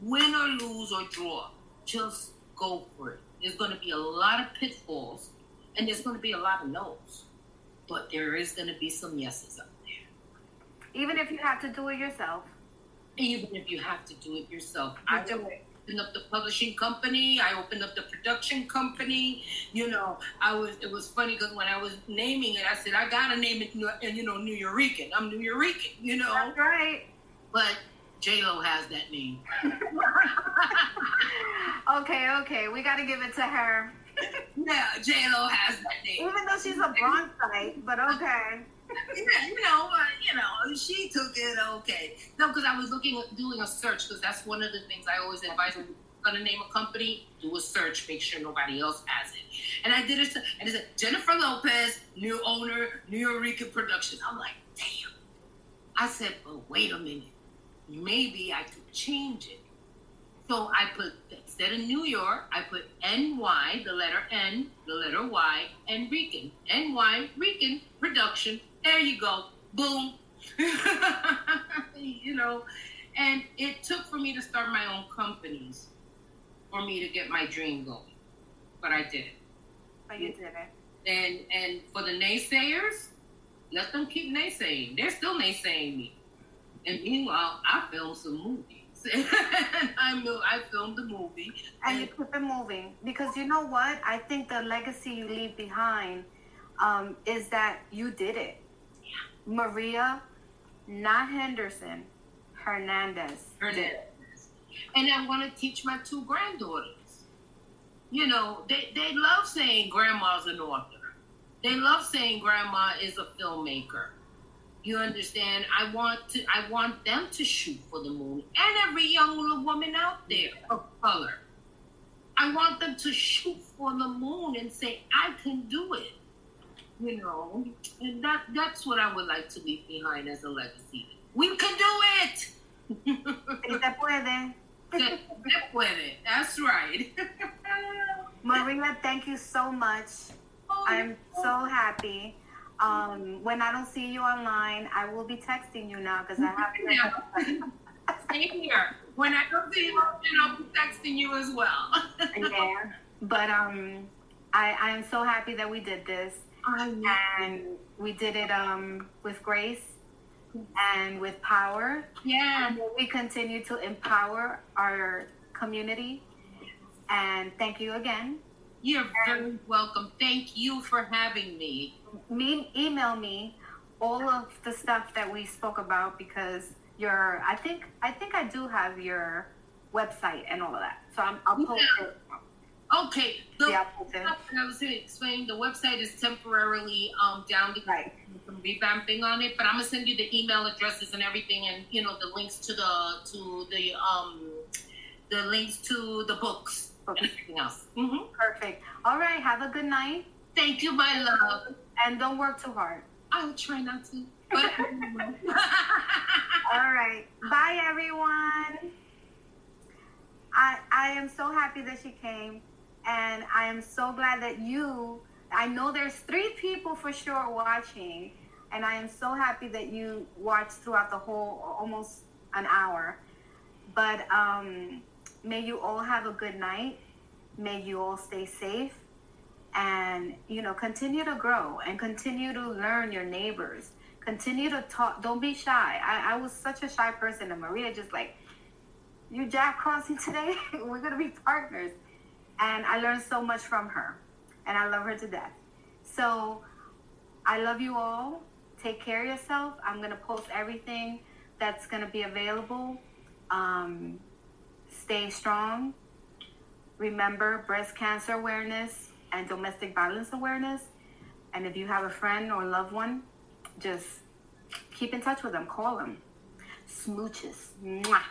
Win or lose or draw. Just go for it. There's going to be a lot of pitfalls, and there's going to be a lot of no's but there is going to be some yeses up there. Even if you have to do it yourself. Even if you have to do it yourself. You I do it. opened up the publishing company. I opened up the production company. You know, I was. It was funny because when I was naming it, I said I gotta name it. And you know, Nuyorican. I'm Nuyorican. You know, That's right. but J Lo has that name. Okay, okay. We got to give it to her. yeah, J Lo has that name. Even though she's a Bronxite, but okay. Yeah, you know, uh, you know, she took it okay. No, because I was looking, doing a search, because that's one of the things I always advise when you're gonna name a company, do a search, make sure nobody else has it. And I did it, and it said Jennifer Lopez, new owner, Nuyorican Productions. I'm like, damn. I said, but wait a minute, maybe I could change it. So I put instead of New York, I put NY, the letter N, the letter Y, and Rican. NY Rican Production. There you go. Boom. you know, and it took for me to start my own companies for me to get my dream going. But I did it. But you did it. And and for the naysayers, let them keep naysaying. They're still naysaying me. And meanwhile, I filmed some movies. I know I filmed the movie. And you keep it moving. Because you know what? I think the legacy you leave behind um, is that you did it. Maria, not Henderson, Hernandez. Hernandez. And I want to teach my two granddaughters. You know, they, they love saying grandma's an author. They love saying grandma is a filmmaker. You understand? I want to I want them to shoot for the moon and every young woman out there of color. I want them to shoot for the moon and say, I can do it. You know, and that that's what I would like to leave behind as a legacy. We can do it. Se puede. Se puede. That's right. Maria, thank you so much. Oh, I'm so happy. Um, when I don't see you online, I will be texting you now because I have to. Same here. When I don't see you, I'll be texting you as well. yeah, but um, I I am so happy that we did this, and we did it um with grace and with power. Yeah, and we continue to empower our community. And thank you again. You're very welcome. Thank you for having me. Me email me all of the stuff that we spoke about because your I think I think I do have your website and all of that. So I'm, I'll post yeah. it. Okay. The, yeah, I was going to explain. The website is temporarily um, down because right. some revamping on it, but I'm gonna send you the email addresses and everything, and you know the links to the to the um the links to the books and everything else. Mm-hmm. Perfect. All right. Have a good night. Thank you, my love. And don't work too hard. I'll try not to. But All right. Bye, everyone. I I am so happy that she came, and I am so glad that you. I know there's three people for sure watching, and I am so happy that you watched throughout the whole almost an hour. But um, may you all have a good night. May you all stay safe and you know continue to grow and continue to learn your neighbors continue to talk don't be shy i, I was such a shy person and maria just like you jack crossing today we're gonna be partners and i learned so much from her and i love her to death so i love you all take care of yourself i'm gonna post everything that's gonna be available um, stay strong remember breast cancer awareness and domestic violence awareness. And if you have a friend or loved one, just keep in touch with them, call them. Smooches. Mwah.